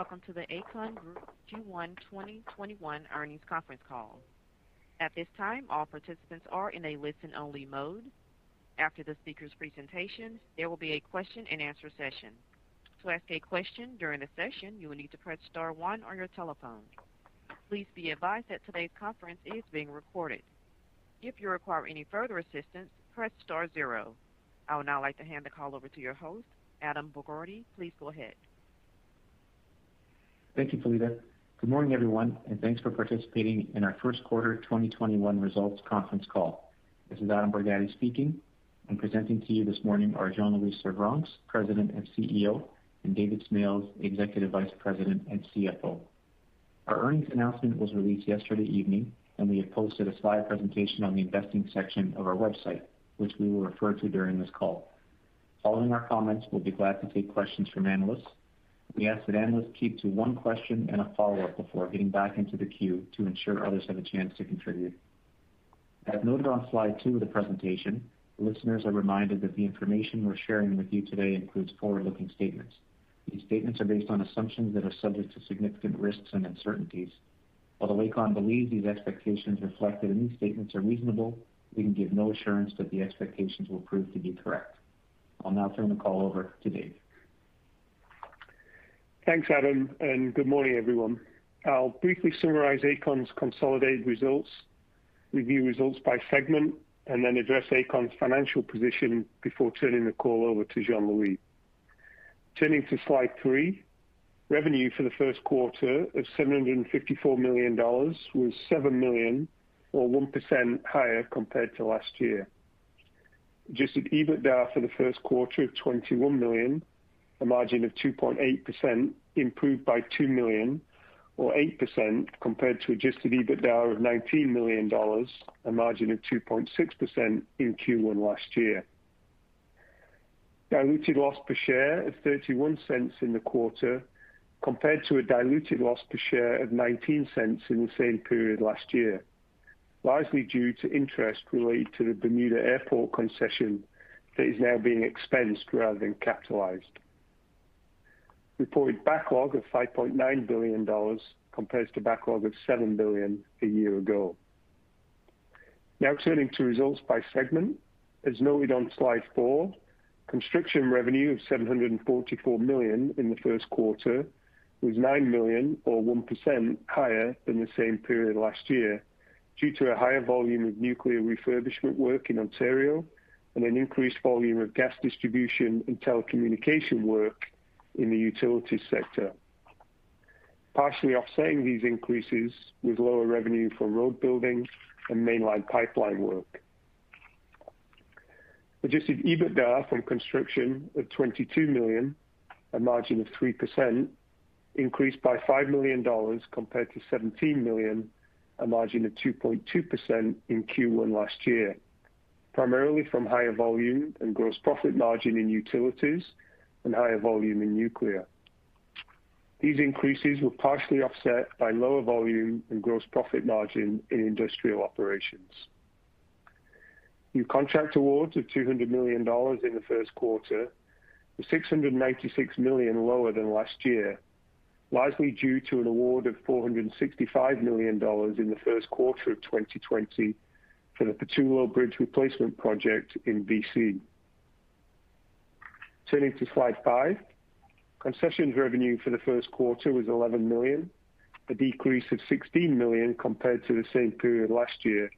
Welcome to the Aecon Group Q1 2021 earnings conference call. At this time, all participants are in a listen-only mode. After the speaker's presentation, there will be a question and answer session. To ask a question during the session, you will need to press star one on your telephone. Please be advised that today's conference is being recorded. If you require any further assistance, press star zero. I would now like to hand the call over to your host, Adam Borgatti. Please go ahead. Thank you, Felita. Good morning, everyone, and thanks for participating in our first quarter 2021 results conference call. This is Adam Borgatti speaking, and presenting to you this morning are Jean-Louis Servranckx, President and CEO, and David Smales, Executive Vice President and CFO. Our earnings announcement was released yesterday evening, and we have posted a slide presentation on the investing section of our website, which we will refer to during this call. Following our comments, we'll be glad to take questions from analysts. We ask that analysts keep to one question and a follow-up before getting back into the queue to ensure others have a chance to contribute. As noted on slide two of the presentation, listeners are reminded that the information we're sharing with you today includes forward-looking statements. These statements are based on assumptions that are subject to significant risks and uncertainties. Although Aecon believes these expectations reflected in these statements are reasonable, we can give no assurance that the expectations will prove to be correct. I'll now turn the call over to Dave. Thanks, Adam, and good morning, everyone. I'll briefly summarize Aecon's consolidated results, review results by segment, and then address Aecon's financial position before turning the call over to Jean-Louis. Turning to slide three, revenue for the first quarter of 754 million dollars was 7 million or 1% higher compared to last year. Adjusted EBITDA for the first quarter of 21 million, a margin of 2.8%, improved by 2 million or 8% compared to adjusted EBITDA of 19 million dollars, a margin of 2.6% in Q1 last year. Diluted loss per share of $0.31 in the quarter compared to a diluted loss per share of $0.19 in the same period last year, largely due to interest related to the Bermuda Airport concession that is now being expensed rather than capitalized. Reported backlog of 5.9 billion dollars compares to backlog of 7 billion a year ago. Now turning to results by segment. As noted on slide four, construction revenue of 744 million in the first quarter was 9 million or 1% higher than the same period last year due to a higher volume of nuclear refurbishment work in Ontario and an increased volume of gas distribution and telecommunication work in the utilities sector. Partially offsetting these increases was lower revenue from road building and mainline pipeline work. Adjusted EBITDA from construction of 22 million, a margin of 3%, increased by 5 million dollars compared to 17 million, a margin of 2.2% in Q1 last year, primarily from higher volume and gross profit margin in utilities and higher volume in nuclear. These increases were partially offset by lower volume and gross profit margin in industrial operations. New contract awards of 200 million dollars in the first quarter were 696 million lower than last year, largely due to an award of 465 million dollars in the first quarter of 2020 for the Pattullo Bridge Replacement project in B.C. Turning to slide five. Concessions revenue for the first quarter was 11 million, a decrease of 16 million compared to the same period last year,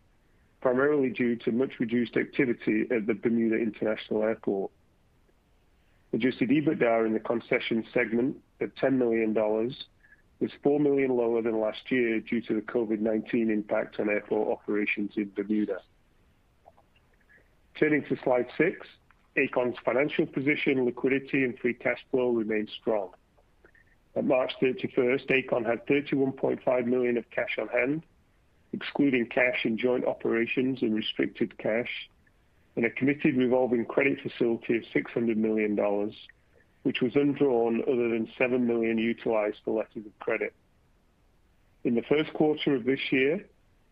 primarily due to much reduced activity at the Bermuda International Airport. Adjusted EBITDA in the concession segment of 10 million dollars was 4 million lower than last year due to the COVID-19 impact on airport operations in Bermuda. Turning to slide six. Aecon's financial position, liquidity, and free cash flow remain strong. At March 31st, Aecon had 31.5 million of cash on hand, excluding cash in joint operations and restricted cash, and a committed revolving credit facility of 600 million dollars, which was undrawn other than 7 million utilized for letters of credit. In the first quarter of this year,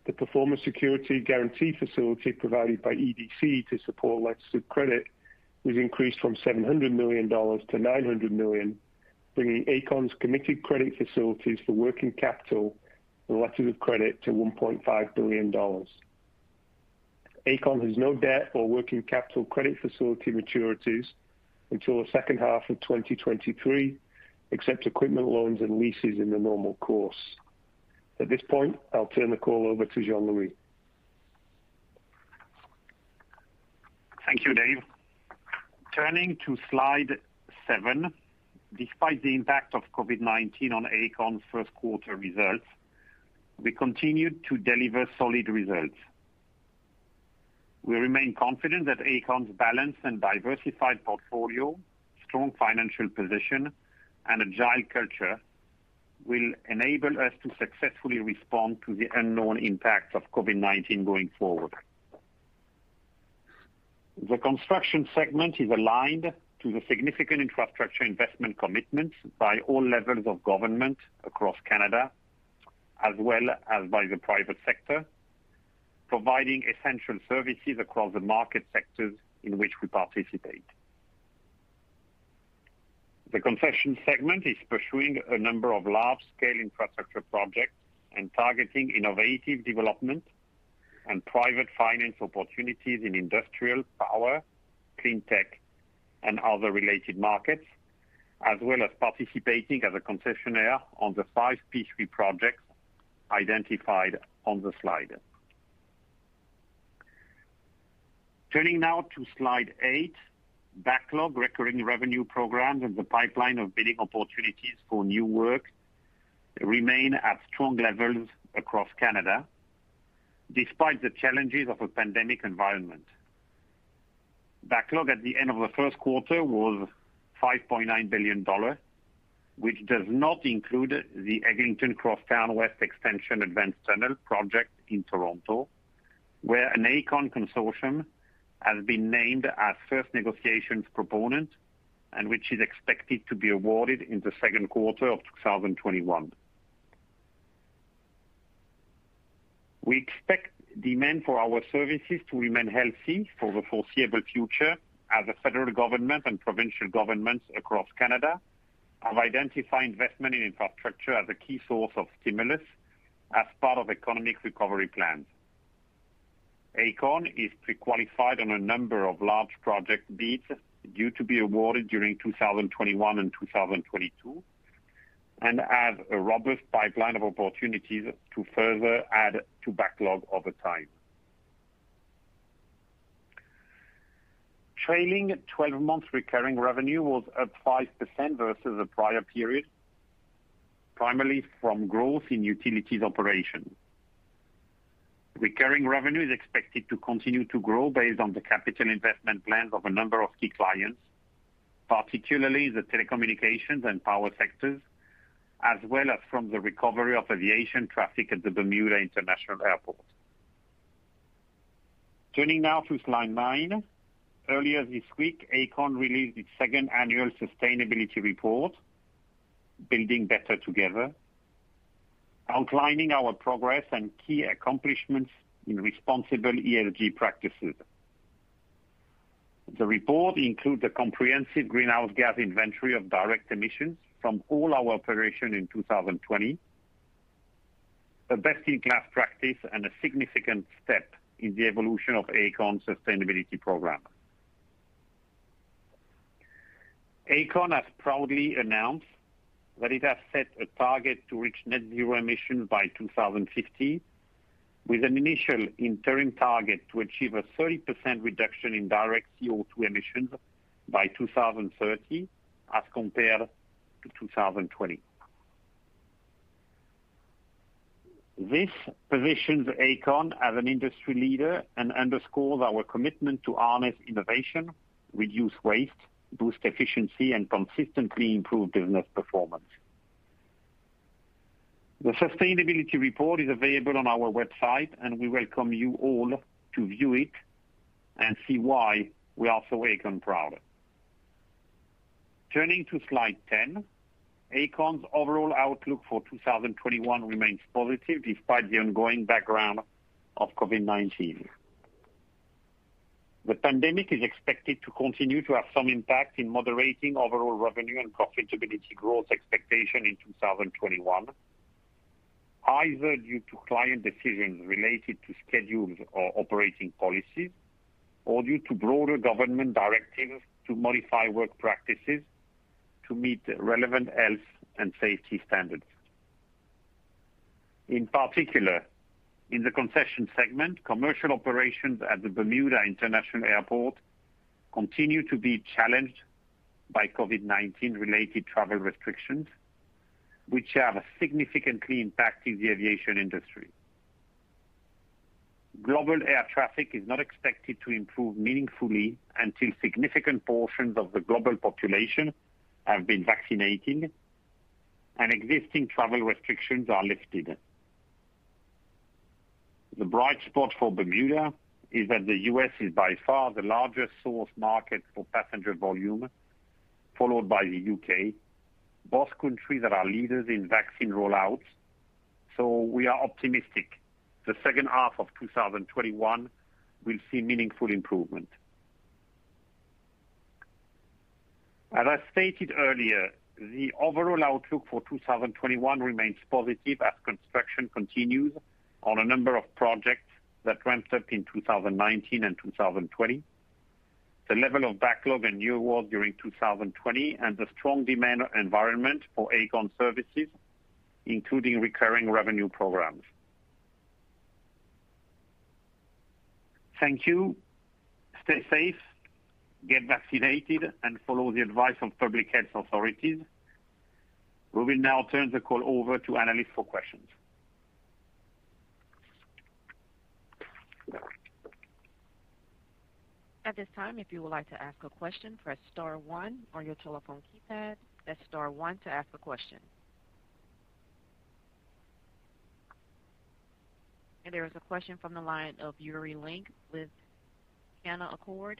the Performance Security Guarantee Facility provided by EDC to support letters of credit was increased from 700 million dollars to 900 million, bringing Aecon's committed credit facilities for working capital and letters of credit to 1.5 billion dollars. Aecon has no debt or working capital credit facility maturities until the second half of 2023, except equipment loans and leases in the normal course. At this point, I'll turn the call over to Jean-Louis. Thank you, Dave. Turning to slide seven. Despite the impact of COVID-19 on Aecon's first quarter results, we continued to deliver solid results. We remain confident that Aecon's balanced and diversified portfolio, strong financial position, and agile culture will enable us to successfully respond to the unknown impacts of COVID-19 going forward. The construction segment is aligned to the significant infrastructure investment commitments by all levels of government across Canada, as well as by the private sector, providing essential services across the market sectors in which we participate. The concession segment is pursuing a number of large-scale infrastructure projects and targeting innovative development and private finance opportunities in industrial, power, clean tech, and other related markets, as well as participating as a concessionaire on the five P3 projects identified on the slide. Turning now to slide eight. Backlog recurring revenue programs and the pipeline of bidding opportunities for new work remain at strong levels across Canada, despite the challenges of a pandemic environment. Backlog at the end of the first quarter was 5.9 billion dollars, which does not include the Eglinton Crosstown West Extension Advanced Tunnel project in Toronto, where an Aecon consortium has been named as first negotiations proponent and which is expected to be awarded in the second quarter of 2021. We expect demand for our services to remain healthy for the foreseeable future as the federal government and provincial governments across Canada have identified investment in infrastructure as a key source of stimulus as part of economic recovery plans. Aecon is pre-qualified on a number of large project bids due to be awarded during 2021 and 2022, and have a robust pipeline of opportunities to further add to backlog over time. Trailing 12-month recurring revenue was up 5% versus the prior period, primarily from growth in utilities operations. Recurring revenue is expected to continue to grow based on the capital investment plans of a number of key clients, particularly the telecommunications and power sectors, as well as from the recovery of aviation traffic at the Bermuda International Airport. Turning now to slide nine. Earlier this week, Aecon released its second annual sustainability report, Building Better Together, outlining our progress and key accomplishments in responsible ESG practices. The report includes a comprehensive greenhouse gas inventory of direct emissions from all our operation in 2020, a best-in-class practice, and a significant step in the evolution of Aecon's sustainability program. Aecon has proudly announced that it has set a target to reach net zero emissions by 2050, with an initial interim target to achieve a 30% reduction in direct CO2 emissions by 2030 as compared to 2020. This positions Aecon as an industry leader and underscores our commitment to harness innovation, reduce waste, boost efficiency, and consistently improve business performance. The sustainability report is available on our website, and we welcome you all to view it and see why we are so Aecon proud. Turning to slide 10, Aecon's overall outlook for 2021 remains positive despite the ongoing background of COVID-19. The pandemic is expected to continue to have some impact in moderating overall revenue and profitability growth expectation in 2021, either due to client decisions related to schedules or operating policies, or due to broader government directives to modify work practices to meet relevant health and safety standards. In particular, in the concession segment, commercial operations at the Bermuda International Airport continue to be challenged by COVID-19 related travel restrictions, which have significantly impacted the aviation industry. Global air traffic is not expected to improve meaningfully until significant portions of the global population have been vaccinated and existing travel restrictions are lifted. The bright spot for Bermuda is that the U.S. is by far the largest source market for passenger volume, followed by the U.K., both countries that are leaders in vaccine rollouts. So we are optimistic the second half of 2021 will see meaningful improvement. As I stated earlier, the overall outlook for 2021 remains positive as construction continues on a number of projects that ramped up in 2019 and 2020. The level of backlog and new awards during 2020 and the strong demand environment for Aecon services, including recurring revenue programs. Thank you. Stay safe, get vaccinated, and follow the advice of public health authorities. We will now turn the call over to analysts for questions. At this time, if you would like to ask a question, press star one on your telephone keypad. That's star one to ask a question. And there is a question from the line of Yuri Lynk with Canaccord.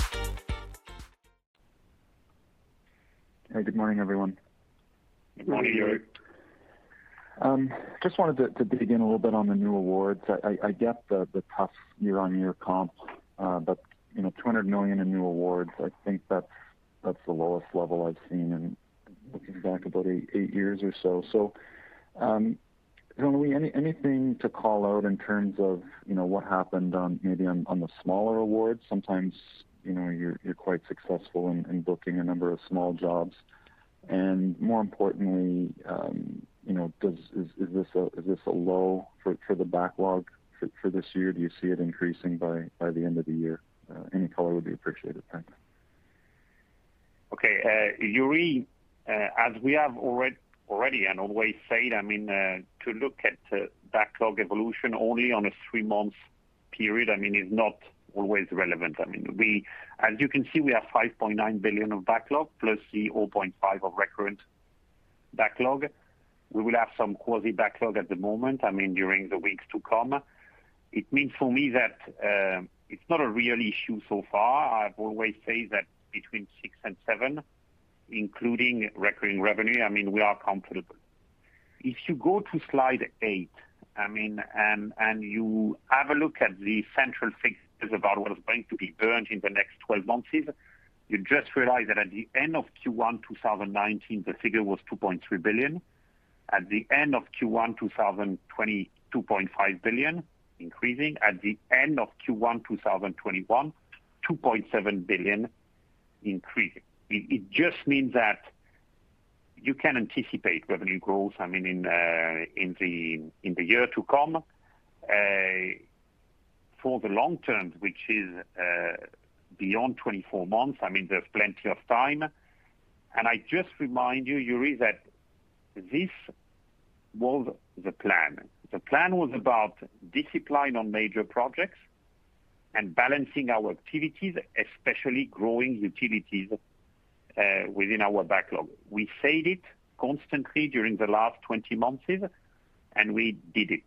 Hey, good morning, everyone. Good morning, Yuri. Um, just wanted to dig in a little bit on the new awards. I get the tough year-on-year comp, uh, but 200 million in new awards, I think that's the lowest level I've seen in looking back about eight years or so. So, um, Jean-Louis, anything to call out in terms of what happened on maybe on the smaller awards? Sometimes you're you're quite successful in booking a number of small jobs. And more importantly, um, you know, does is is this a low for for the backlog for this year? Do you see it increasing by by the end of the year? Uh, any color would be appreciated. Thanks. Okay. Uh, Yuri, uh, as we have already and always said, I mean, to look at backlog evolution only on a three-month period I mean, is not always relevant. I mean, we as you can see, we have 5.9 billion of backlog plus the 0.5 of recurrent backlog. We will have some quasi backlog at the moment, I mean, during the weeks to come. It means for me that uh, it's not a real issue so far. I've always said that between six and seven, including recurring revenue, I mean, we are comfortable. If you go to slide eight, and and you have a look at the central figures about what is going to be burned in the next 12 months, you just realize that at the end of Q1 2019, the figure was 2.3 billion. At the end of Q1 2020, 2.5 billion, increasing. At the end of Q1 2021, 2.7 billion, increasing. It just means that you can anticipate revenue growth, I mean, in uh, the year to come. Uh, For the long term, which is uh, beyond 24 months, I mean, there's plenty of time. And I just remind you, Yuri, that this was the plan. The plan was about discipline on major projects and balancing our activities, especially growing utilities uh, within our backlog. We said it constantly during the last 20 months, and we did it.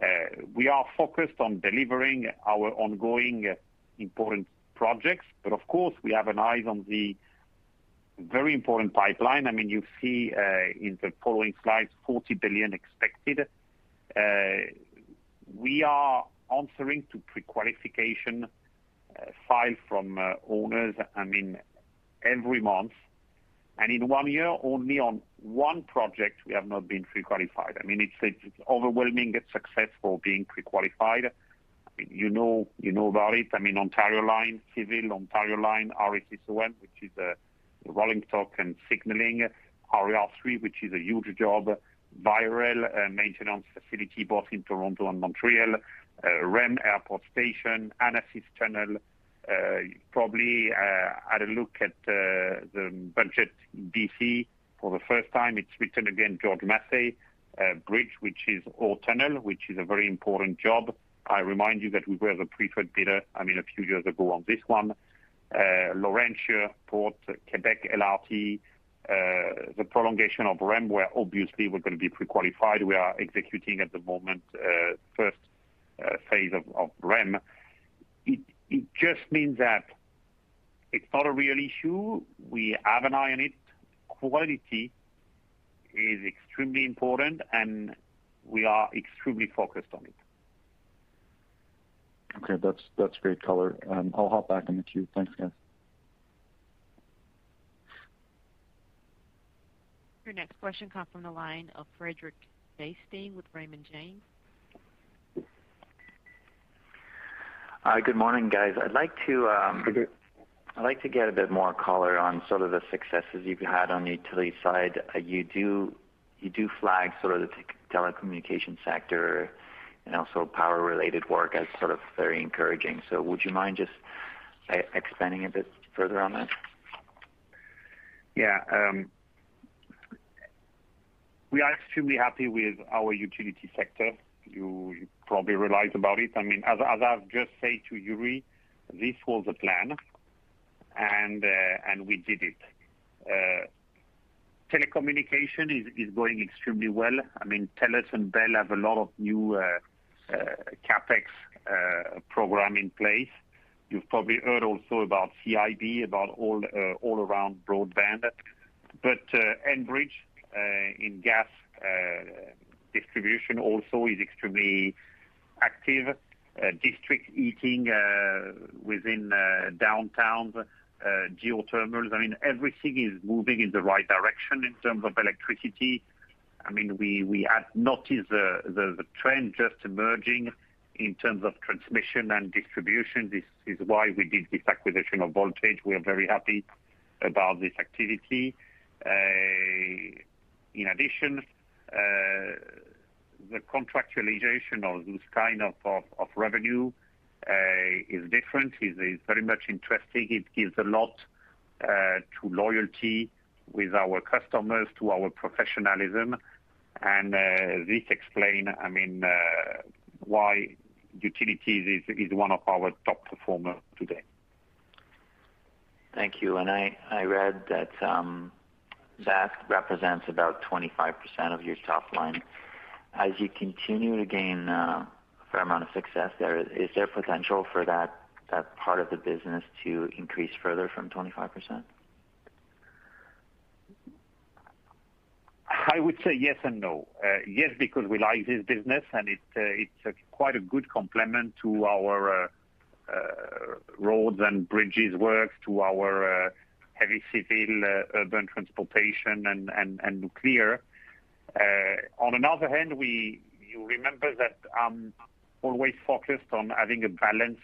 Uh, we are focused on delivering our ongoing uh, important projects, but of course, we have an eye on the very important pipeline. I mean, you see uh, in the following slides, 40 billion expected. We are answering to pre-qualification file from owners, I mean, every month. And in one year, only on one project we have not been pre-qualified. I mean, it's overwhelming success for being pre-qualified. You know about it. I mean, Ontario Line, Civil, Ontario Line, RSSOM, which is a rolling stock and signaling, RER3, which is a huge job, VIREL maintenance facility both in Toronto and Montreal, uh, REM Airport Station, Annacis Tunnel. Uh, probably uh, had a look at uh, the budget in BC for the first time. It's written again, George Massey Bridge, which is OR Tunnel, which is a very important job. I remind you that we were the preferred bidder, I mean, a few years ago on this one. Laurentia Port, Quebec LRT, the prolongation of REM, where obviously we're gonna be pre-qualified. We are executing at the moment first phase of REM. It just means that it's not a real issue. We have an eye on it. Quality is extremely important, and we are extremely focused on it. Okay. That's great color. Um, I'll hop back in the queue. Thanks, guys. Your next question comes from the line of Frederic Bastien with Raymond James. Hi. Good morning, guys. I'd like to um, Good. I'd like to get a bit more color on sort of the successes you've had on the utility side. Uh, you do flag sort of the telecommunication sector and also power-related work as sort of very encouraging. So would you mind just uh, expanding a bit further on that? Yeah. Um, we are extremely happy with our utility sector. You probably realize about it. I mean, as I've just said to Yuri, this was the plan, and uh, and we did it. Uh, telecommunication is is going extremely well. I mean, TELUS and Bell have a lot of new uh, CapEx program in place. You've probably heard also about CIB, about all around broadband. But Enbridge in gas distribution also is extremely active. Uh, district heating uh, within uh, downtowns, geothermals. I mean, everything is moving in the right direction in terms of electricity. I mean, we have noticed the trend just emerging in terms of transmission and distribution. This is why we did this acquisition of Voltage. We are very happy about this activity. In addition, the contractualization of this kind of revenue uh, is different. It's very much interesting. It gives a lot uh, to loyalty with our customers, to our professionalism. And uh, this explain, I mean, why utilities is one of our top performer today. Thank you. And I read that um, that represents about 25% of your top line. As you continue to gain uh, a fair amount of success there, is there potential for that part of the business to increase further from 25%? I would say yes and no. Uh, yes, because we like this business, and uh, it's quite a good complement to our roads and bridges work, to our heavy civil urban transportation and nuclear. Uh, on another hand, we you remember that I'm always focused on having a balanced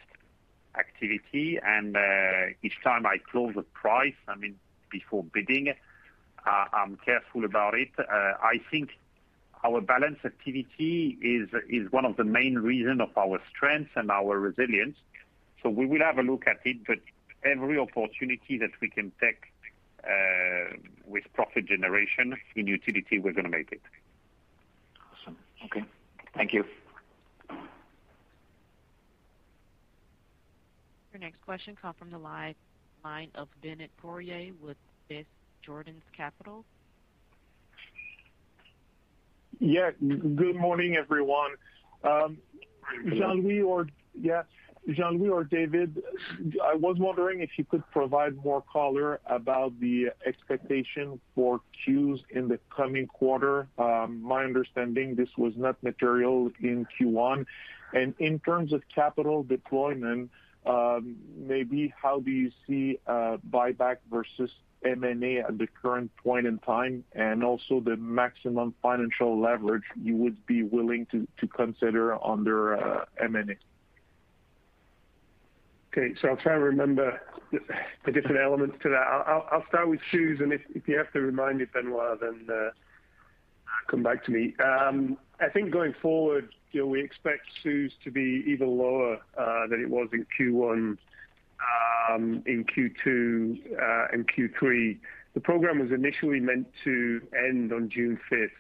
activity. And uh, each time I close a price, I mean, before bidding, uh, I'm careful about it. I think our balanced activity is one of the main reason of our strength and our resilience. So we will have a look at it, but every opportunity that we can take Uh, with profit generation in utility, we're gonna make it. Awesome. Okay. Thank you. Your next question comes from the line of Benoit Poirier with Desjardins Capital. Yeah. Good morning, everyone. Um, Jean-Louis or David, I was wondering if you could provide more color about the expectation for CEWS in the coming quarter. Um, my understanding, this was not material in Q1. And in terms of capital deployment, um, maybe how do you see uh, buyback versus M&A at the current point in time, and also the maximum financial leverage you would be willing to consider under uh, M&A? Okay. So I'll try and remember the different elements to that. I'll start with CEWS, and if you have to remind me, Benoit, then uh, come back to me. Um, I think going forward, we expect CEWS to be even lower uh, than it was in Q1, um, in Q2, uh, and Q3. The program was initially meant to end on June 5th.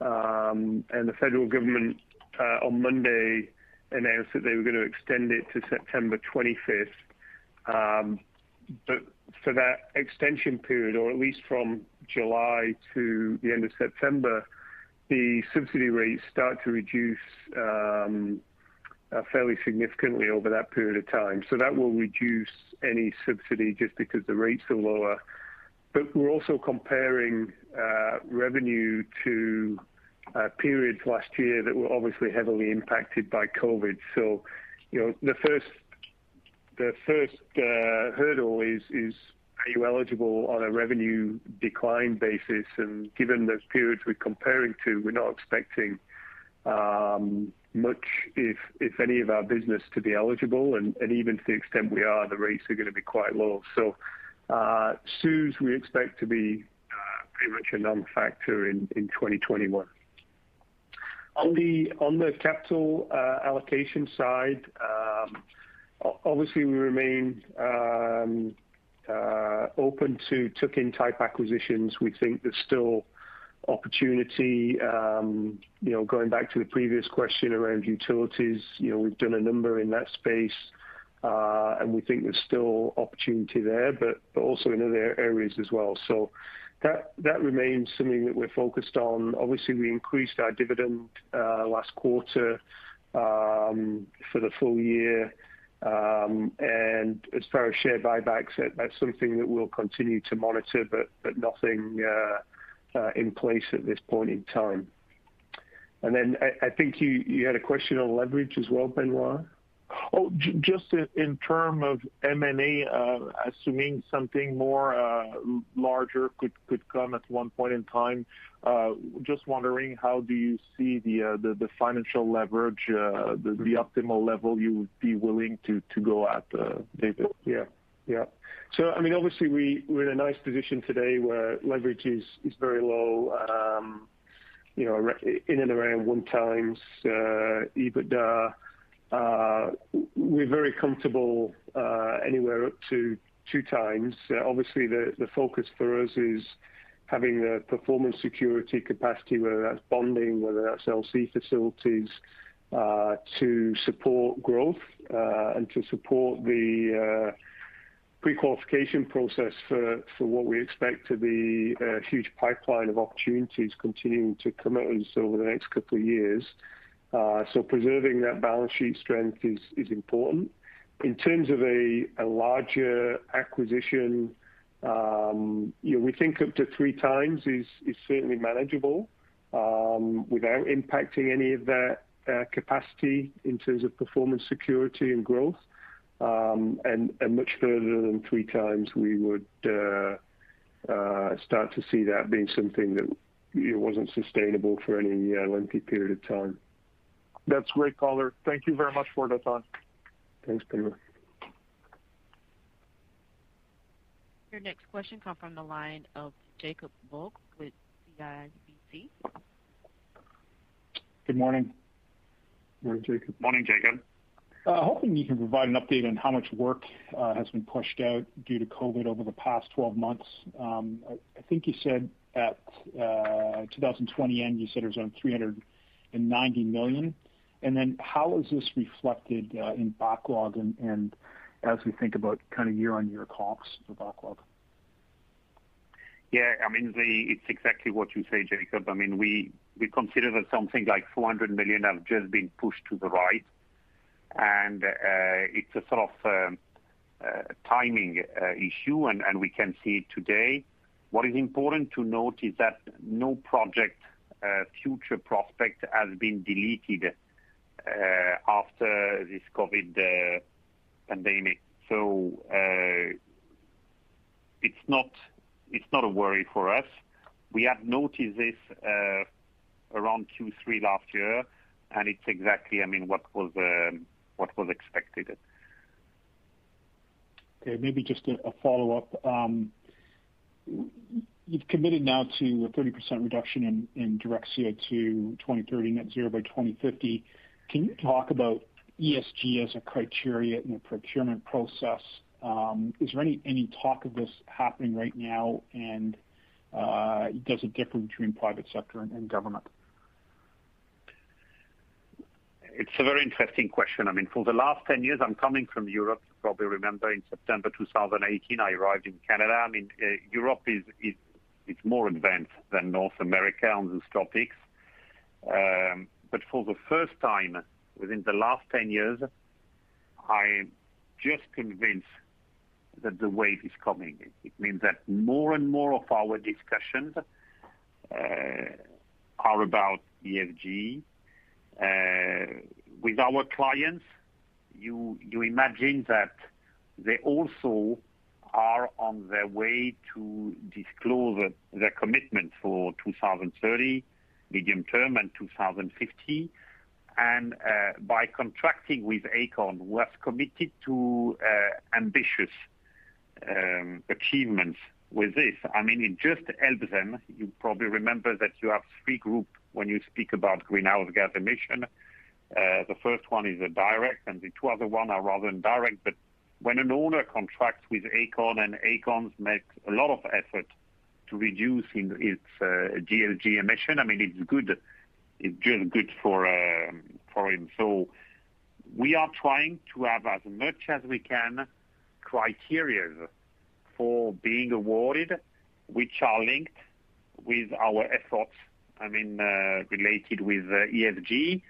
Um, and The federal government on Monday announced that they were gonna extend it to September 25th. Um, but For that extension period, or at least from July to the end of September, the subsidy rates start to reduce um, uh, fairly significantly over that period of time. So that will reduce any subsidy just because the rates are lower. But we're also comparing uh, revenue to Uh, periods last year that were obviously heavily impacted by COVID. So, you know, the first uh, hurdle is is are you eligible on a revenue decline basis? And given those periods we're comparing to, we're not expecting um, much, if if any of our business to be eligible. And even to the extent we are, the rates are gonna be quite low. So, uh, CEWS, we expect to be pretty much a non-factor in 2021. On the on the capital uh, allocation side, um, obviously we remain um, uh, open to tuck-in type acquisitions. We think there's still opportunity. Um, you know, going back to the previous question around utilities, you know, we've done a number in that space, uh, and we think there's still opportunity there, but also in other areas as well. That remains something that we're focused on. Obviously, we increased our dividend uh, last quarter um, for the full year. Um and as far as share buybacks, that's something that we'll continue to monitor, but nothing uh, uh, in place at this point in time. And then I think you had a question on leverage as well, Benoit. Oh, just in terms of M&A, uh, assuming something more uh, larger could come at one point in time, uh, just wondering how do you see the financial leverage, the mm-hmm. optimal level you would be willing to go at, David? Yeah. Yeah. So I mean, obviously we're in a nice position today where leverage is very low, um, you know, in and around 1x EBITDA. Uh, we're very comfortable uh, anywhere up to 2x. Uh, obviously the focus for us is having the performance security capacity, whether that's bonding, whether that's LC facilities, to support growth, and to support the pre-qualification process for what we expect to be a huge pipeline of opportunities continuing to come at us over the next couple of years. Uh, preserving that balance sheet strength is important. In terms of a larger acquisition, um, know, we think up to 3x is certainly manageable, um, without impacting any of that uh, capacity in terms of performance security and growth. Um and much further than 3x, we would uh, start to see that being something that, wasn't sustainable for any lengthy period of time. That's great, caller. Thank you very much for the time. Thanks, Pedro. Your next question comes from the line of Jacob Bout with CIBC. Good morning. Morning, Jacob. Morning, Jacob. Uh, hoping you can provide an update on how much work uh, has been pushed out due to COVID over the past 12 months. Um, I think you said at uh, 2020 end, you said it was around 390 million. And then how is this reflected uh, in backlog and as we think about kind of year-on-year comps for backlog? Yeah, I mean, it's exactly what you say, Jacob. I mean, we consider that something like 400 million have just been pushed to the right, and uh, it's a sort of um, uh, timing issue, and we can see it today. What is important to note is that no project future prospect has been deleted Uh, after this COVID uh, pandemic. So uh it's not a worry for us. We have noticed this uh, around Q3 last year, and it's exactly um, what was expected. Okay, maybe just a follow-up. Um, you've committed now to a 30% reduction in direct CO2 2030 net zero by 2050. Can you talk about ESG as a criteria in the procurement process? Um, is there any talk of this happening right now, and uh, does it differ between private sector and government? It's a very interesting question. I mean, for the last 10 years, I'm coming from Europe. You probably remember in September 2018, I arrived in Canada. I mean uh Europe is more advanced than North America on these topics. Um, But for the first time within the last 10 years, I'm just convinced that the wave is coming. It means that more and more of our discussions uh, are about ESG. Uh, with our clients, you imagine that they also are on their way to disclose their commitment for 2030 medium term and 2050. Uh, by contracting with Aecon, we have committed to uh, ambitious um, achievements with this. I mean it just helps them. You probably remember that you have three groups when you speak about greenhouse gas emission. Uh, the first one is direct, and the two other one are rather indirect. But when an owner contracts with Aecon and Aecon makes a lot of effort reduce its uh, GHG emission, I mean, it's good. It's just good um, for him. So we are trying to have as much as we can criteria for being awarded, which are linked with our efforts I mean, uh, related with uh, ESG,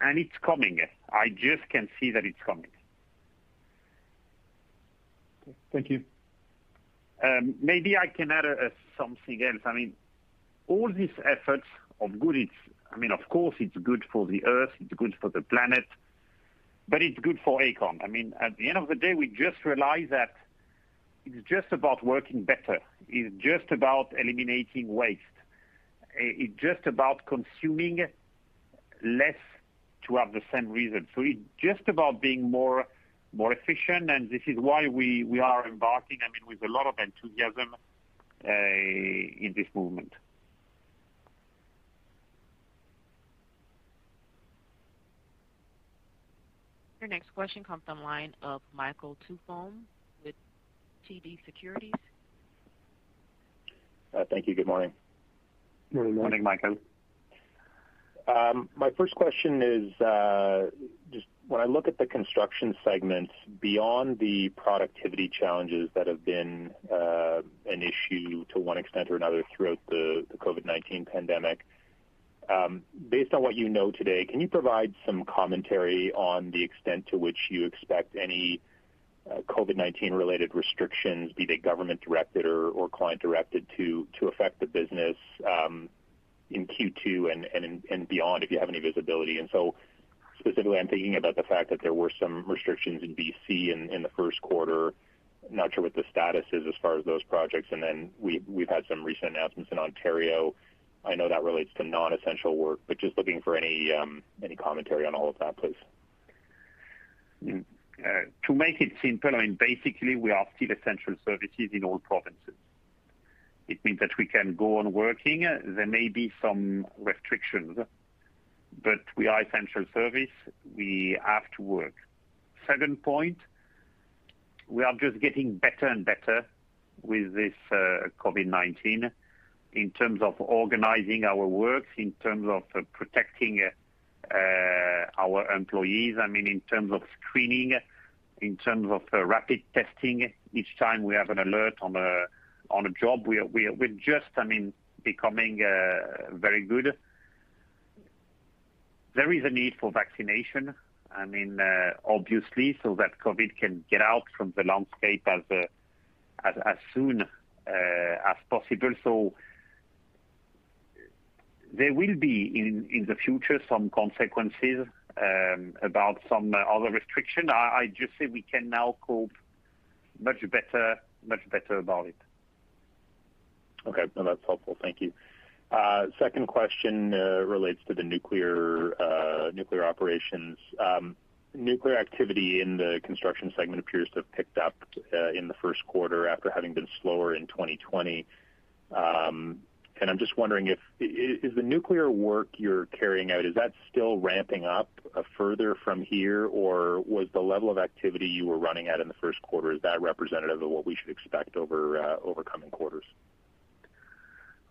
and it's coming. I just can see that it's coming. Thank you. Um, maybe I can add something else. I mean, all these efforts of good. It's I mean, of course, it's good for the Earth, it's good for the planet, but it's good for Aecon. I mean, at the end of the day, we just realized that it's just about working better. It's just about eliminating waste. Eh, it's just about consuming less to have the same result. So it's just about being more efficient, and this is why we we are embarking I mean, with a lot of enthusiasm uh, in this movement. Your next question comes from the line of Michael Tupholme with TD Securities. Uh, thank you. Good morning. Good morning, Michael. Um, my first question is, uh, just when I look at the construction segments, beyond the productivity challenges that have been uh, an issue to one extent or another throughout the COVID-19 pandemic, um, based on what you know today, can you provide some commentary on the extent to which you expect any uh, COVID-19 related restrictions, be they government directed or client directed, to affect the business um, in Q2 and beyond, if you have any visibility? And so specifically, I'm thinking about the fact that there were some restrictions in B.C. in the first quarter. Not sure what the status is as far as those projects. And then We've had some recent announcements in Ontario. I know that relates to non-essential work, but just looking for any um any commentary on all of that, please. To make it simple, I mean basically, we are still essential services in all provinces. It means that we can go on working. There may be some restrictions, but we are essential service. We have to work. Second point, we are just getting better and better with this uh, COVID-19 in terms of organizing our work, in terms of uh, protecting uh, our employees, I mean in terms of screening, in terms of rapid testing. Each time we have an alert on a job, we're just, I mean, becoming uh, very good. There is a need for vaccination, I mean, uh, obviously, so that COVID can get out from the landscape as uh, soon as possible. So there will be, in the future, some consequences um, about some other restriction. I just say we can now cope much better about it. Okay. No, that's helpful. Thank you. Uh, second question uh, relates to the nuclear uh, operations. Um, nuclear activity in the construction segment appears to have picked up in the first quarter after having been slower in 2020. Um, I'm just wondering, if is the nuclear work you're carrying out, is that still ramping up further from here, or was the level of activity you were running at in the first quarter, is that representative of what we should expect over coming quarters?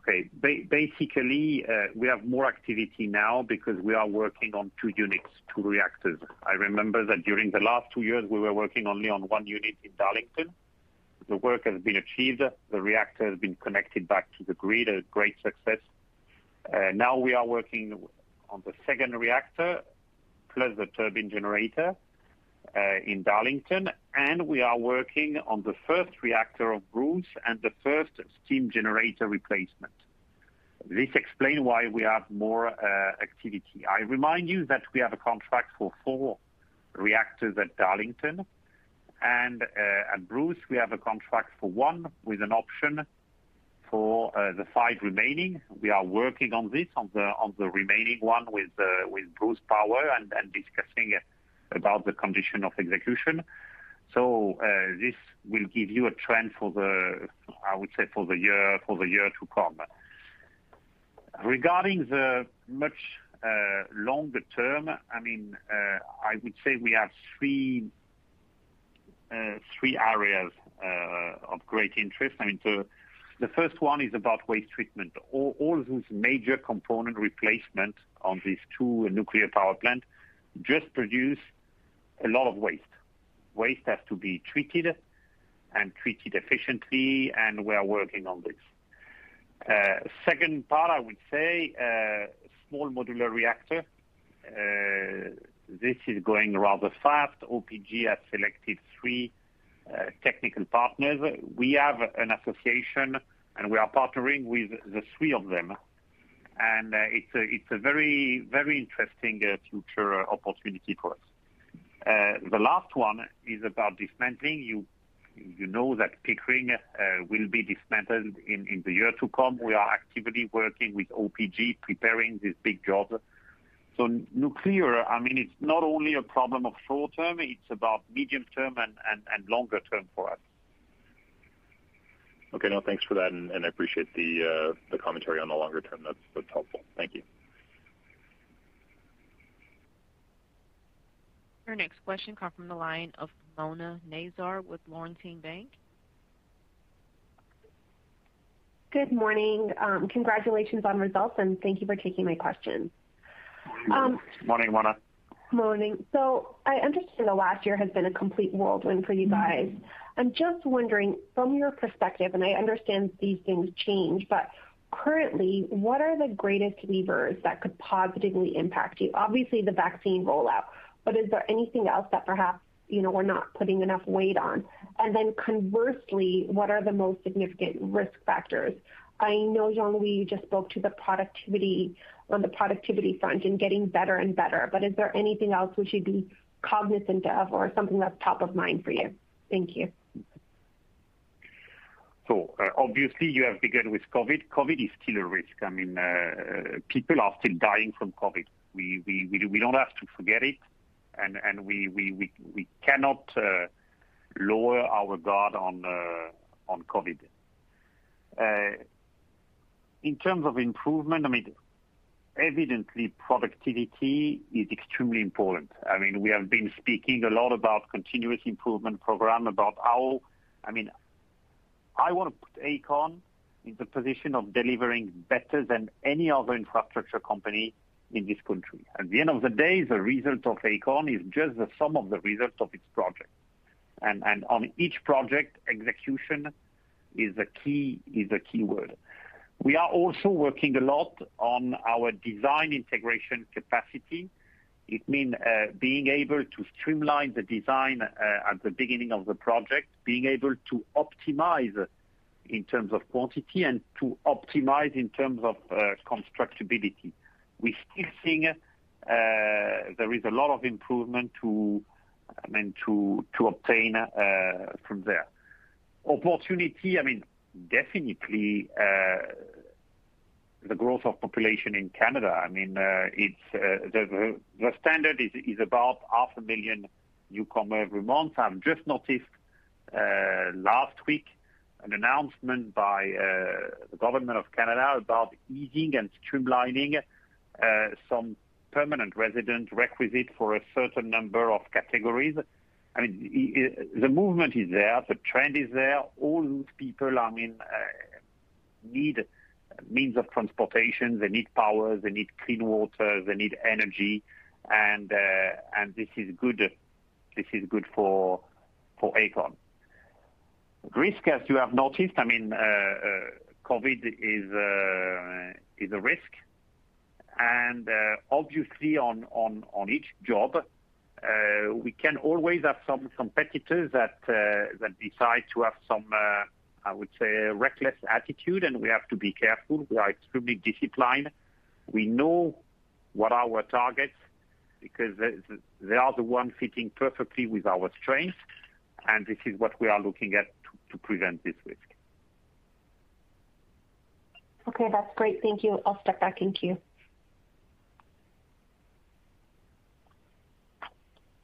Okay. Basically, uh, we have more activity now because we are working on two units, two reactors. I remember that during the last two years, we were working only on one unit in Darlington. The work has been achieved. The reactor has been connected back to the grid, a great success. Uh, now we are working on the second reactor, plus the turbine generator Uh, in Darlington, and we are working on the first reactor of Bruce and the first steam generator replacement. This explains why we have more uh, activity. I remind you that we have a contract for four reactors at Darlington, and uh, at Bruce, we have a contract for one with an option for the five remaining. We are working on this, on the remaining one with Bruce Power and discussing about the condition of execution. So uh, this will give you a trend, for the, I would say, for the year to come. Regarding the much uh, longer term, I mean, uh, I would say we have three areas of great interest. I mean, the first one is about waste treatment. All those major component replacement on these two nuclear power plant just produce a lot of waste. Waste has to be treated and treated efficiently, and we are working on this. Uh, second part, I would say, uh, small modular reactor. Uh, this is going rather fast. OPG has selected three technical partners. We have an association, and we are partnering with the three of them. And it's a very very interesting future opportunity for us. Uh, the last one is about dismantling. You know that Pickering uh, will be dismantled in the year to come. We are actively working with OPG, preparing this big job. So nuclear, I mean, it's not only a problem of short term, it's about medium term and longer term for us. Okay. No, thanks for that, and I appreciate uh, the commentary on the longer term. That's helpful. Thank you. Your next question comes from the line of Mona Nazir with Laurentian Bank. Good morning. Um, congratulations on results, and thank you for taking my question. Um, morning, Mona. Morning. So I understand the last year has been a complete whirlwind for you guys. I'm just wondering, from your perspective, and I understand these things change, but currently, what are the greatest levers that could positively impact you? Obviously, the vaccine rollout, but is there anything else that perhaps you know we're not putting enough weight on? And then conversely, what are the most significant risk factors? I know, Jean-Louis, you just spoke to the productivity on the productivity front and getting better and better, but is there anything else we should be cognizant of or something that's top of mind for you? Thank you. So obviously, you have begun with COVID. COVID is still a risk. I mean, uh, people are still dying from COVID. We we We don't have to forget it. And we cannot uh, lower our guard on uh, on COVID. Uh, in terms of improvement, I mean evidently productivity is extremely important. I mean we have been speaking a lot about continuous improvement program. About how I mean I want to put Aecon in the position of delivering better than any other infrastructure company in this country. At the end of the day, the result of Aecon is just the sum of the results of its project. And, and on each project, execution is a key is a key word. We are also working a lot on our design integration capacity. It means uh, being able to streamline the design uh, at the beginning of the project, being able to optimize in terms of quantity, and to optimize in terms of uh, constructability. We still think uh, there is a lot of improvement to obtain uh, from there. Opportunity, I mean, definitely uh, the growth of population in Canada. I mean, the standard is about half a million newcomer every month. I've just noticed last week an announcement by the government of Canada about easing and streamlining some permanent resident requisite for a certain number of categories. I mean, the movement is there. The trend is there. All those people I mean, need means of transportation. They need power, they need clean water, they need energy, and and this is good This is good for for Aecon. Risk, as you have noticed, I mean, uh, uh, COVID is a risk. And uh, obviously on each job, uh, we can always have some competitors that uh, decide to have some, I would say, reckless attitude, and we have to be careful. We are extremely disciplined. We know what our targets, because they are the one fitting perfectly with our strengths, and this is what we are looking at to prevent this risk. Okay, that's great. Thank you. I'll step back in queue.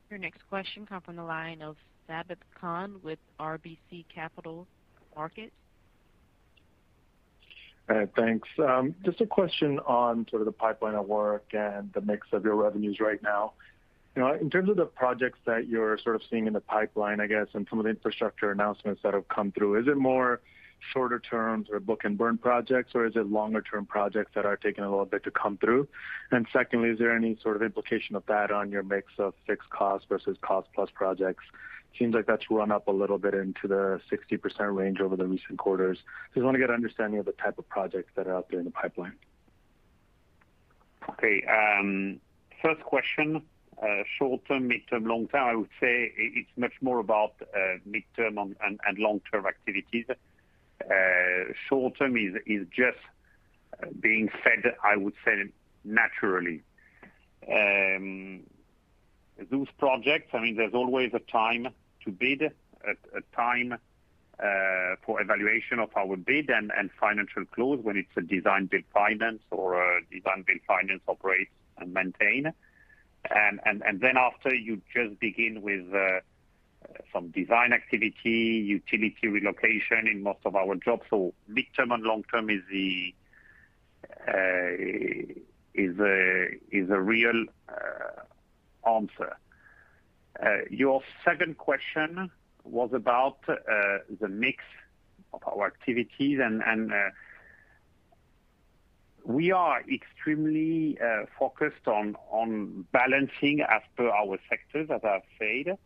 Your next question comes from the line of Sabahat Khan with RBC Capital Markets. Uh, thanks. Um, just a question on sort of the pipeline of work and the mix of your revenues right now. You know, in terms of the projects that you're sort of seeing in the pipeline, I guess, and some of the infrastructure announcements that have come through, is it more shorter terms or book-and-burn projects, or is it longer-term projects that are taking a little bit to come through? And secondly, is there any sort of implication of that on your mix of fixed cost versus cost-plus projects? Seems like that's run up a little bit into the 60% range over the recent quarters. Just want to get an understanding of the type of projects that are out there in the pipeline. Okay. Um, first question, uh, short-term, mid-term, long-term, I would say it's much more about uh, mid-term and long-term activities. Uh, short-term is just uh, being fed, I would say, naturally. Um, those projects, I mean there's always a time to bid, a time uh, for evaluation of our bid and financial close when it's a design-build finance or a design-build finance operate and maintain. And and then after, you just begin with some design activity, utility relocation in most of our jobs. So, mid-term and long-term is uh, a real uh, answer. Uh, your second question was about the mix of our activities, and we are extremely focused on balancing as per our sectors, as I've said.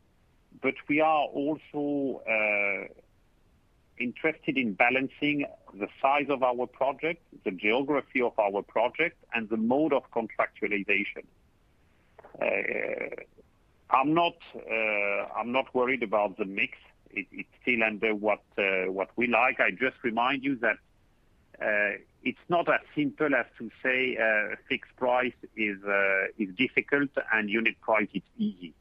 But we are also uh, interested in balancing the size of our project, the geography of our project, and the mode of contractualization. Uh, uh, I'm not worried about the mix. It's still under what we like. I just remind you that it's not as simple as to say fixed price is difficult and unit price is easy.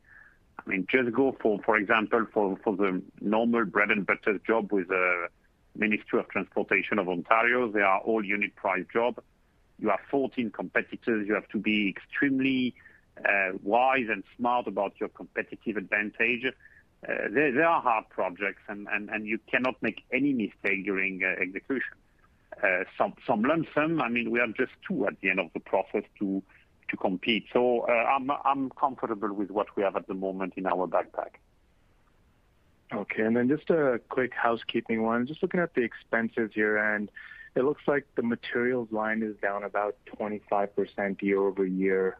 I mean, just go, for for example, for for the normal bread-and-butter job with the Ministry of Transportation of Ontario. They are all unit price job. You have 14 competitors. You have to be extremely uh, wise and smart about your competitive advantage, uh, they are hard projects, and and, and you cannot make any mistake during uh, execution. Some some lump sum, I mean, we are just two at the end of the process to compete. So uh I'm comfortable with what we have at the moment in our backpack. Okay, and then just a quick housekeeping one. Just looking at the expenses here, and it looks like the materials line is down about 25% year-over-year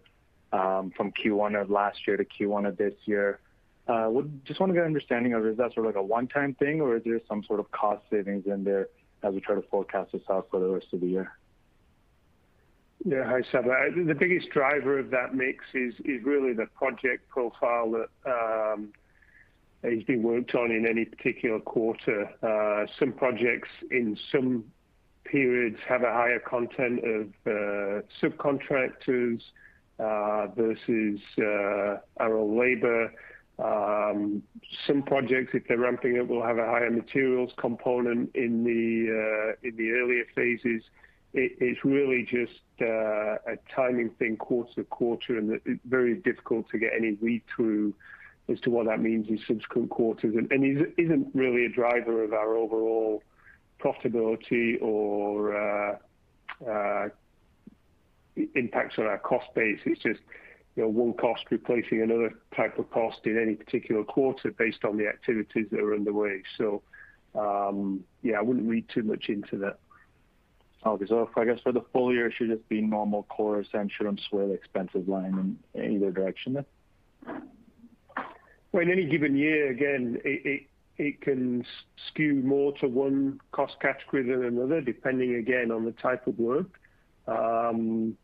from Q1 of last year to Q1 of this year. Uh just want to get an understanding of, is that sort of like a one-time thing, or is there some sort of cost savings in there as we try to forecast this out for the rest of the year? Yeah. Hi, Sabahat. Uh, the biggest driver of that mix is really the project profile that um, is being worked on in any particular quarter. Uh, some projects in some periods have a higher content of uh, subcontractors versus our own labor. Um, some projects, if they're ramping up, will have a higher materials component in the earlier phases. It's really just uh, a timing thing quarter to quarter, and it's very difficult to get any read-through as to what that means in subsequent quarters. And isn't really a driver of our overall profitability or uh, uh, impacts on our cost base. It's just you know, one cost replacing another type of cost in any particular quarter based on the activities that are underway. So um yeah, I wouldn't read too much into that. Okay. So I guess for the full year, it should just be normal course and shouldn't sway the expenses line in either direction then? Well, in any given year, again, it it can skew more to one cost category than another, depending, again, on the type of work. Um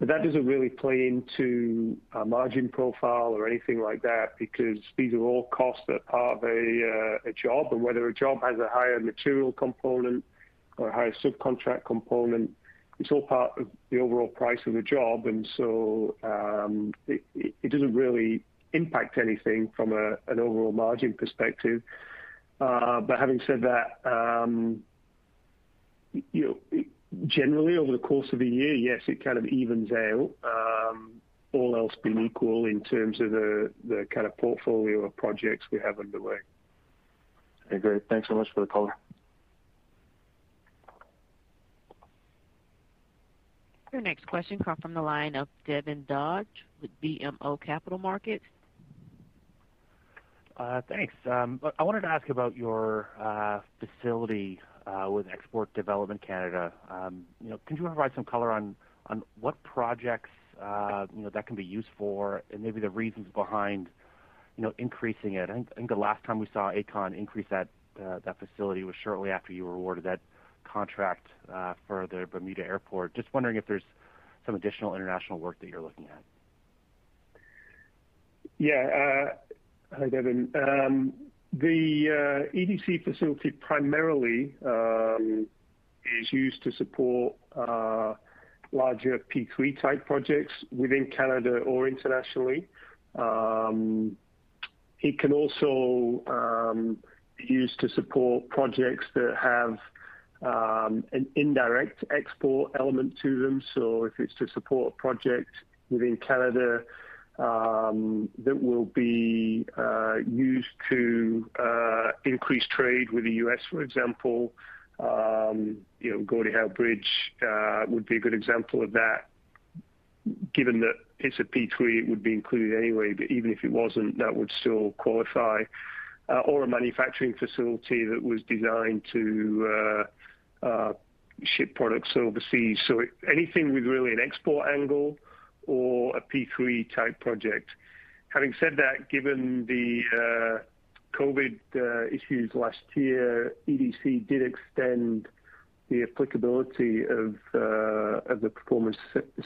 but that doesn't really play into our margin profile or anything like that because these are all costs that are part of a a job. And whether a job has a higher material component or higher subcontract component, it's all part of the overall price of the job. And so um, it doesn't really impact anything from an overall margin perspective. Uh but having said that, um, generally over the course of a year, yes, it kind of evens out, um, all else being equal in terms of the kind of portfolio of projects we have underway. Okay, great. Thanks so much for the color. Your next question comes from the line of Devin Dodge with BMO Capital Markets. Uh, thanks. Um, I wanted to ask about your uh, facility uh, with Export Development Canada. Um, you know, can you provide some color on what projects uh you know that can be used for and maybe the reasons behind you know increasing it? I think the last time we saw Aecon increase that facility was shortly after you were awarded that contract uh, for the Bermuda Airport. Just wondering if there's some additional international work that you're looking at. Yeah. Uh, hi, Devin. Um, the uh, EDC facility primarily um, is used to support larger P3 type projects within Canada or internationally. Um, it can also be used to support projects that have Um, an indirect export element to them. So if it's to support a project within Canada um, that will be uh, used to uh, increase trade with the U.S., for example. Um, you know, Gordie Howe Bridge uh, would be a good example of that. Given that it's a P3, it would be included anyway, but even if it wasn't, that would still qualify. Or a manufacturing facility that was designed to Uh, ship products overseas. So anything with really an export angle or a P3 type project. Having said that, given the uh, COVID uh, issues last year, EDC did extend the applicability of the performance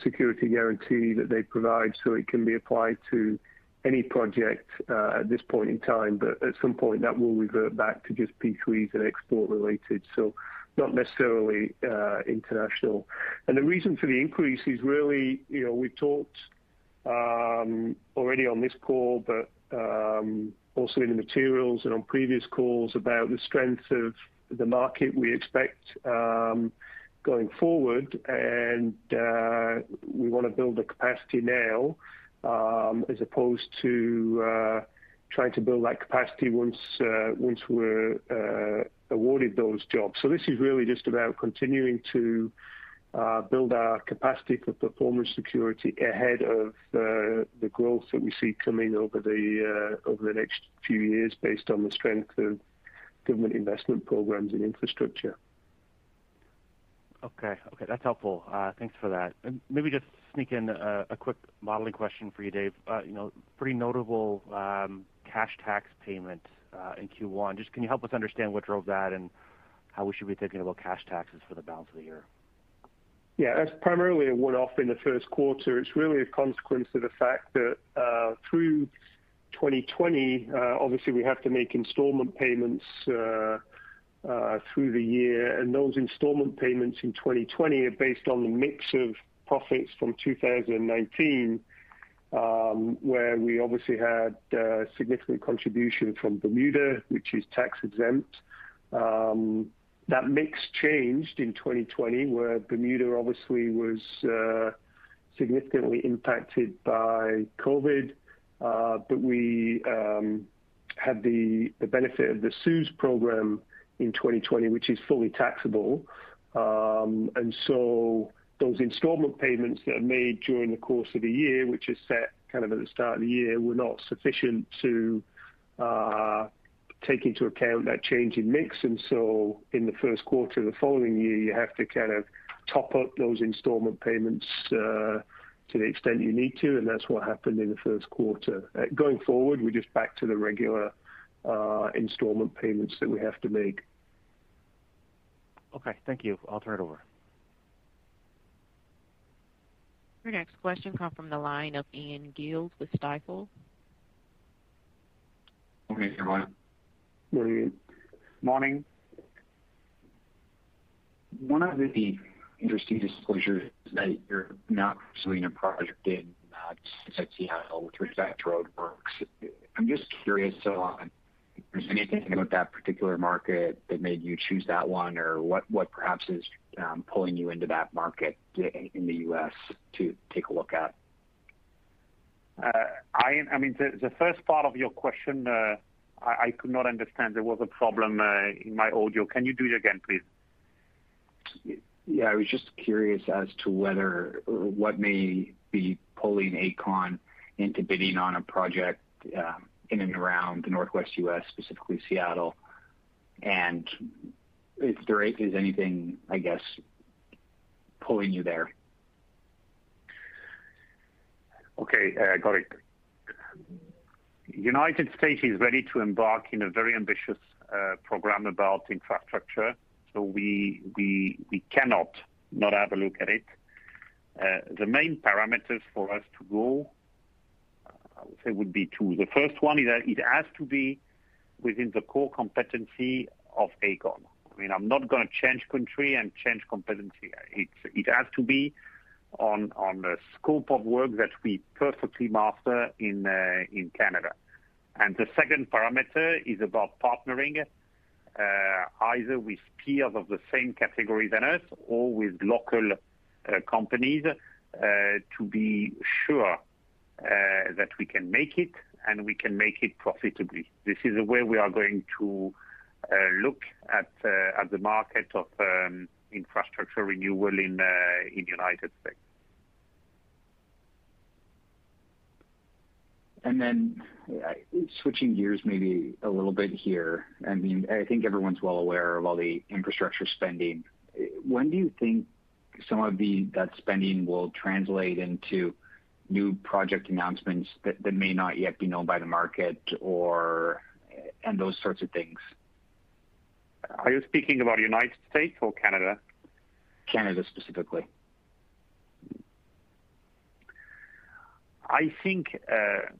security guarantee that they provide so it can be applied to any project at this point in time. But at some point, that will revert back to just P3s and export related, so not necessarily uh, international. And the reason for the increase is really, you know, we've talked um, already on this call, but um, also in the materials and on previous calls about the strength of the market we expect um, going forward. And uh we want to build the capacity now as opposed to uh, trying to build that capacity once uh, we're uh, awarded those jobs. So this is really just about continuing to uh, build our capacity for performance security ahead of the growth that we see coming over the next few years based on the strength of government investment programs in infrastructure. Okay. Okay, that's helpful. Thanks for that. Maybe just sneak in a quick modeling question for you, Dave. Uh you know, pretty notable um, cash tax payment uh, in Q1. Just can you help us understand what drove that and how we should be thinking about cash taxes for the balance of the year? Yeah, that's primarily a one-off in the first quarter. It's really a consequence of the fact that uh, through 2020, uh, obviously we have to make installment payments through the year, and those installment payments in 2020 are based on the mix of profits from 2019, Um, where we obviously had a significant contribution from Bermuda, which is tax-exempt. Um, that mix changed in 2020, where Bermuda obviously was uh, significantly impacted by COVID. Uh, but we um, had the benefit of the CEWS program in 2020, which is fully taxable. Those installment payments that are made during the course of the year, which is set kind of at the start of the year, were not sufficient to uh, take into account that change in mix. And so in the first quarter of the following year, you have to kind of top up those installment payments uh, to the extent you need to, and that's what happened in the first quarter. Uh, going forward, we're just back to the regular installment payments that we have to make. Okay. Thank you. I'll turn it over. Your next question comes from the line of Ian Gillies with Stifel. Morning, everyone. Morning, Morning. One of the interesting disclosures is that you're now pursuing a project in uh, that Seattle with respect to roadworks. I'm just curious on if there's anything about that particular market that made you choose that one, or what perhaps is um, pulling you into that market in the U.S. to take a look at? Uh, I mean, the first part of your question, uh, I could not understand. There was a problem uh, in my audio. Can you do it again, please? Yeah, I was just curious as to whether what may be pulling Aecon into bidding on a project um, in and around the Northwest U.S., specifically Seattle, and if there is anything, I guess, pulling you there. Okay. Uh, got it. United States is ready to embark in a very ambitious uh, program about infrastructure. So we cannot not have a look at it. Uh, the main parameters for us to go, I would say, would be two. The first one is that it has to be within the core competency of Aecon. I mean, I'm not going to change country and change competency. It has to be on on the scope of work that we perfectly master in uh, Canada. And the second parameter is about partnering, uh, either with peers of the same category than us or with local uh, companies, to be sure Uh, that we can make it, and we can make it profitably. This is the way we are going to uh, look at uh, at the market of um, infrastructure renewal in the United States. And then uh switching gears maybe a little bit here. I mean, I think everyone's well aware of all the infrastructure spending. When do you think some of the that spending will translate into new project announcements that may not yet be known by the market, or and those sorts of things? Are you speaking about United States or Canada? Canada, specifically. I think uh,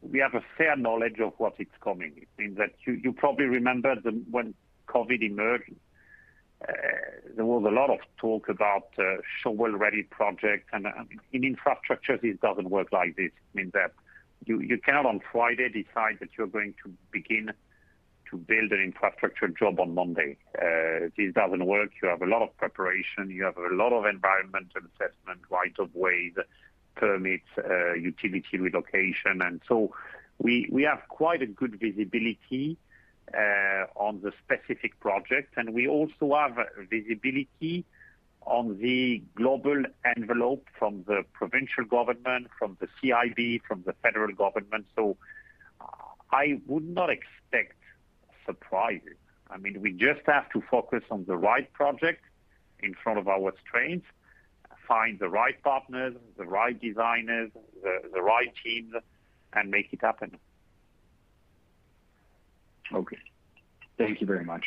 we have a fair knowledge of what is coming. It means that you probably remember when COVID emerged, Uh, there was a lot of talk about uh, shovel-ready projects. And um in infrastructure, this doesn't work like this. It means that you cannot on Friday decide that you're going to begin to build an infrastructure job on Monday. Uh, this doesn't work. You have a lot of preparation. You have a lot of environmental assessment, right of ways, permits, utility relocation. And so we have quite a good visibility Uh, on the specific project, and we also have visibility on the global envelope from the provincial government, from the CIB, from the federal government. So uh, I would not expect surprises. I mean we just have to focus on the right project in front of our strengths, find the right partners, the right designers, the right teams, and make it happen. Okay. Thank you very much.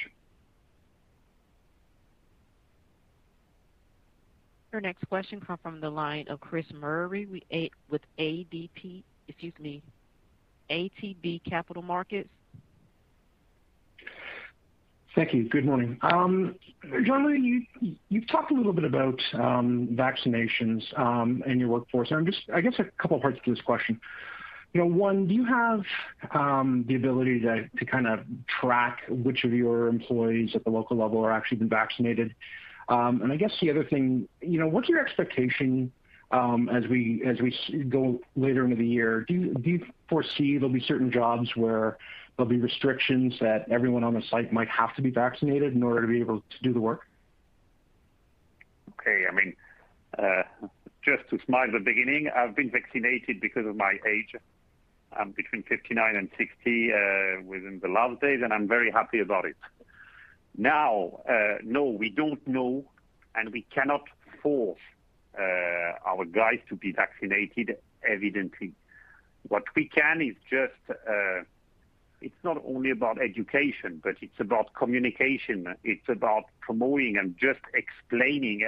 Your next question comes from the line of Chris Murray with ADP, excuse me, ATB Capital Markets. Thank you. Good morning. Um, Jean-Louis, you've talked a little bit about um, vaccinations um, in your workforce. I guess a couple of parts to this question. You know, one, do you have um, the ability to kind of track which of your employees at the local level are actually been vaccinated? Um and I guess the other thing, you know, what's your expectation um, as we go later into the year? Do you foresee there'll be certain jobs where there'll be restrictions that everyone on the site might have to be vaccinated in order to be able to do the work? Okay. I mean, uh, just to smile at the beginning, I've been vaccinated because of my age. I'm between 59 and 60 uh, within the last days, and I'm very happy about it. Now, uh, no, we don't know, and we cannot force uh, our guys to be vaccinated, evidently. What we can is just, it's not only about education, but it's about communication. It's about promoting and just explaining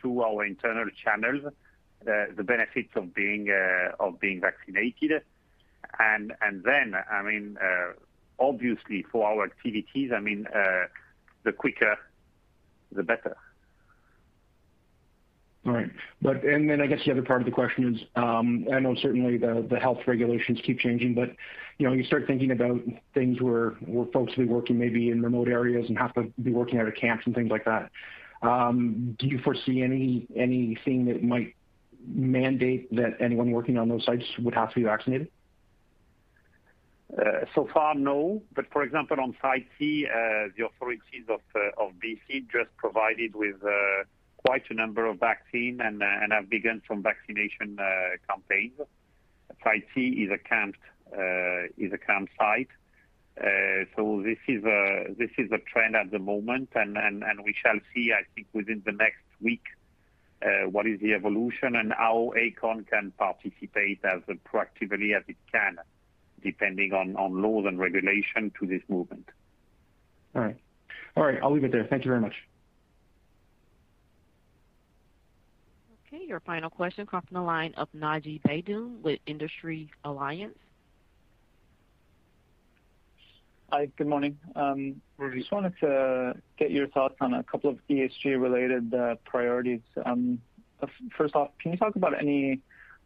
through our internal channels the benefits of being vaccinated. Then, I mean, uh, obviously for our activities, I mean, uh, the quicker, the better. All right. But and then I guess the other part of the question is, um, I know certainly the health regulations keep changing, but you start thinking about things where folks will be working maybe in remote areas and have to be working out of camps and things like that. Um, do you foresee anything that might mandate that anyone working on those sites would have to be vaccinated? Uh, so far, no. But for example, on Site C, uh, the authorities of uh, B.C. just provided with quite a number of vaccine and have begun some vaccination campaigns. Site C is a campsite. So this is uh this is a trend at the moment, and we shall see, I think, within the next week, what is the evolution and how Aecon can participate as proactively as it can, depending on laws and regulation to this movement. All right. All right, I'll leave it there. Thank you very much. Okay, your final question comes from the line of Naji Baydoun with Industrial Alliance. Hi, um, good morning. Just wanted to get your thoughts on a couple of ESG-related uh, priorities. Um, uh, first off, can you talk about any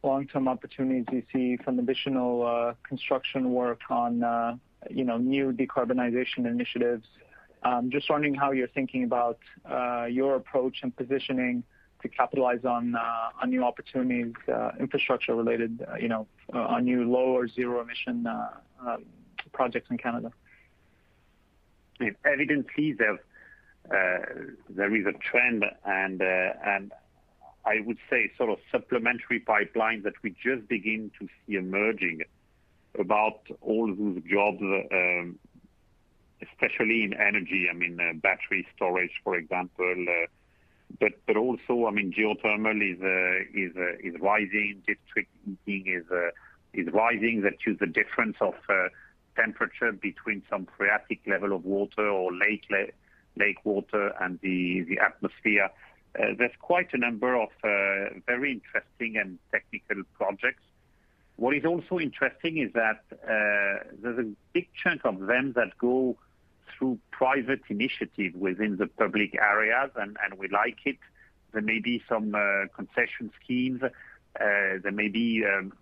long-term opportunities you see from additional uh, construction work on uh, new decarbonization initiatives? Just wondering how you're thinking about uh, your approach and positioning to capitalize on new opportunities, infrastructure related, on new low or zero emission um, projects in Canada. Evidently, there is a trend and I would say sort of supplementary pipeline that we just begin to see emerging about all those jobs, um, especially in energy, I mean, uh, battery storage, for example. Uh, but also, I mean, geothermal is uh, rising, district heating is rising. That is the difference of temperature between some phreatic level of water or lake water and the atmosphere. Uh, there's quite a number of uh, very interesting and technical projects. What is also interesting is that uh, there's a big chunk of them that go through private initiative within the public areas, and we like it. There may be some concession schemes. There may be um,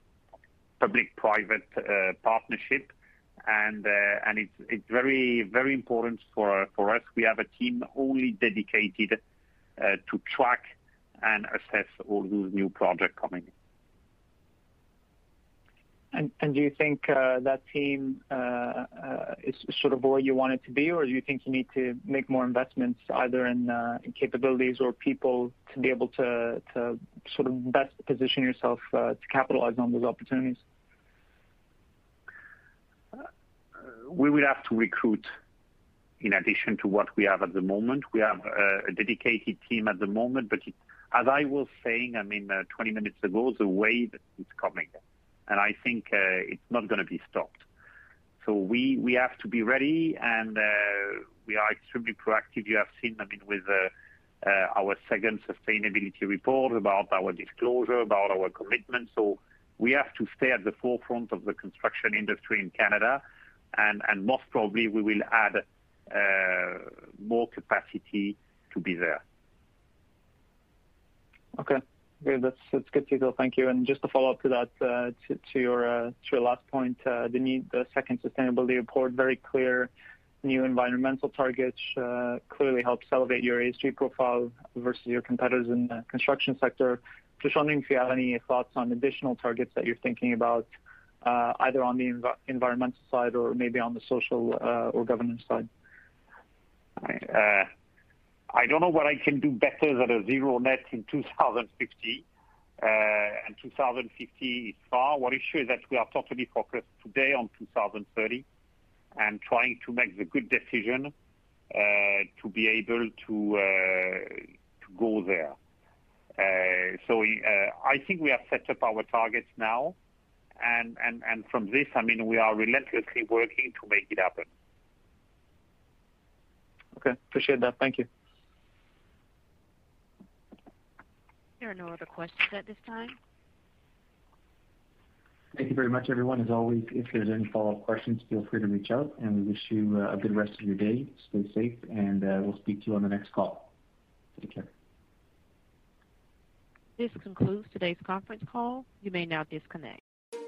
public-private partnership, and it's very very important for us. We have a team only dedicated Uh, to track and assess all those new projects coming in. And and do you think uh, that team uh, is sort of where you want it to be, or do you think you need to make more investments either in capabilities or people to be able to sort of best position yourself to capitalize on those opportunities? We will have to recruit in addition to what we have at the moment. We have uh, a dedicated team at the moment, but as I was saying, I mean, uh, 20 minutes ago, the wave is coming, and I think uh, it's not gonna be stopped. So we we have to be ready, and we are extremely proactive. You have seen, I mean, with our second sustainability report about our disclosure, about our commitment. So we have to stay at the forefront of the construction industry in Canada, and most probably we will add Uh, more capacity to be there. Okay. That's good to. Thank you. And just to follow up to that, uh, uh, to your last point, the second sustainability report, very clear new environmental targets, clearly helps elevate your ESG profile versus your competitors in the construction sector. Just wondering if you have any thoughts on additional targets that you're thinking about, either on the environmental side or maybe on the social or governance side. Uh, I don't know what I can do better than a zero net in 2050. Uh, and 2050 is far. What is sure is that we are totally focused today on 2030 and trying to make the good decision uh, to be able to go there. So I think we have set up our targets now, and from this, I mean, we are relentlessly working to make it happen. Okay. Appreciate that. Thank you. There are no other questions at this time. Thank you very much, everyone. As always, if there's any follow-up questions, feel free to reach out, and we wish you uh, a good rest of your day. Stay safe, and uh, we'll speak to you on the next call. Take care. This concludes today's conference call. You may now disconnect.